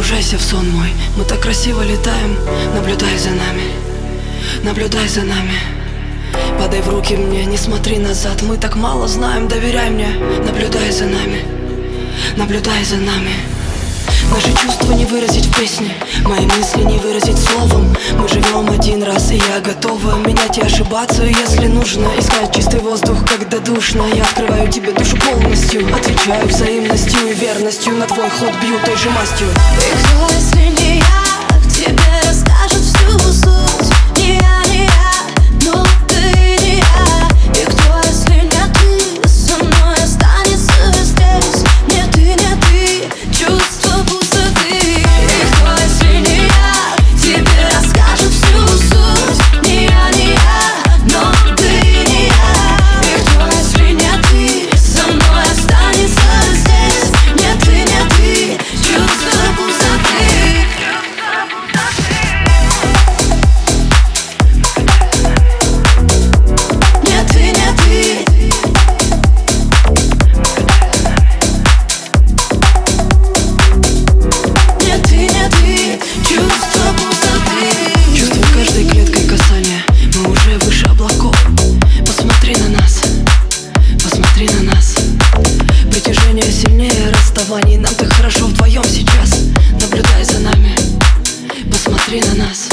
Погружайся в сон мой. Мы так красиво летаем, наблюдай за нами. Наблюдай за нами. Подай в руки мне, не смотри назад. Мы так мало знаем, доверяй мне. Наблюдай за нами. Наблюдай за нами. Наши чувства не выразить в песне. Мои мысли не выразить словом. Мы живем один раз, и я готова Менять и ошибаться, если нужно Искать чистый воздух, когда душно Я открываю тебе душу полностью. Отвечаю взаимностью и верностью. На твой ход бью той же мастью. И расставаний Нам так хорошо вдвоем сейчас. Наблюдай за нами. Посмотри на нас.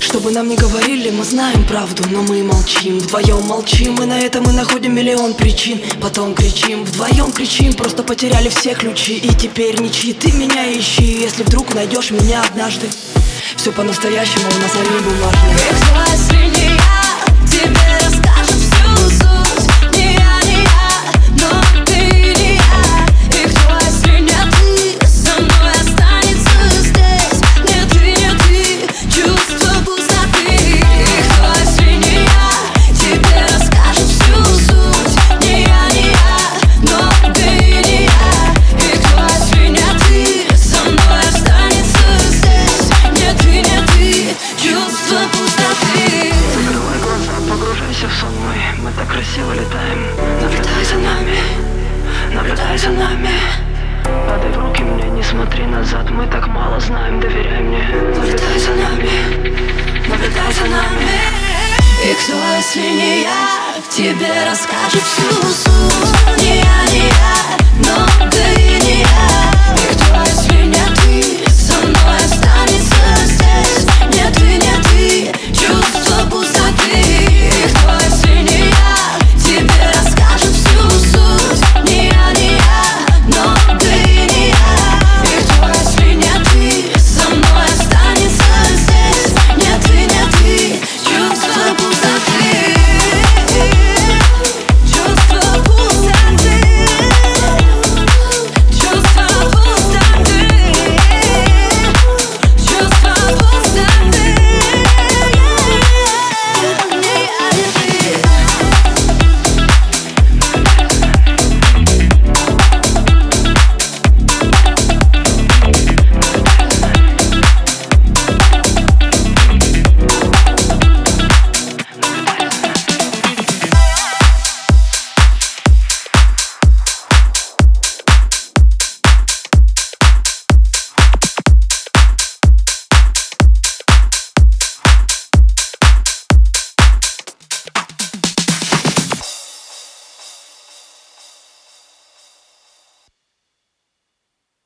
Чтобы нам не говорили, мы знаем правду Но мы молчим, вдвоем молчим И на это мы находим миллион причин. Потом кричим, вдвоем кричим Просто потеряли все ключи. И теперь ничьи ты меня ищи. Если вдруг найдешь меня однажды Все по-настоящему у нас они бумажные Тебе Наблюдай за нами. Подай в руки мне, не смотри назад. Мы так мало знаем, доверяй мне. Наблюдай за нами. Наблюдай за нами. И кто, если не я, тебе расскажет всю суть. Не я, не я, но ты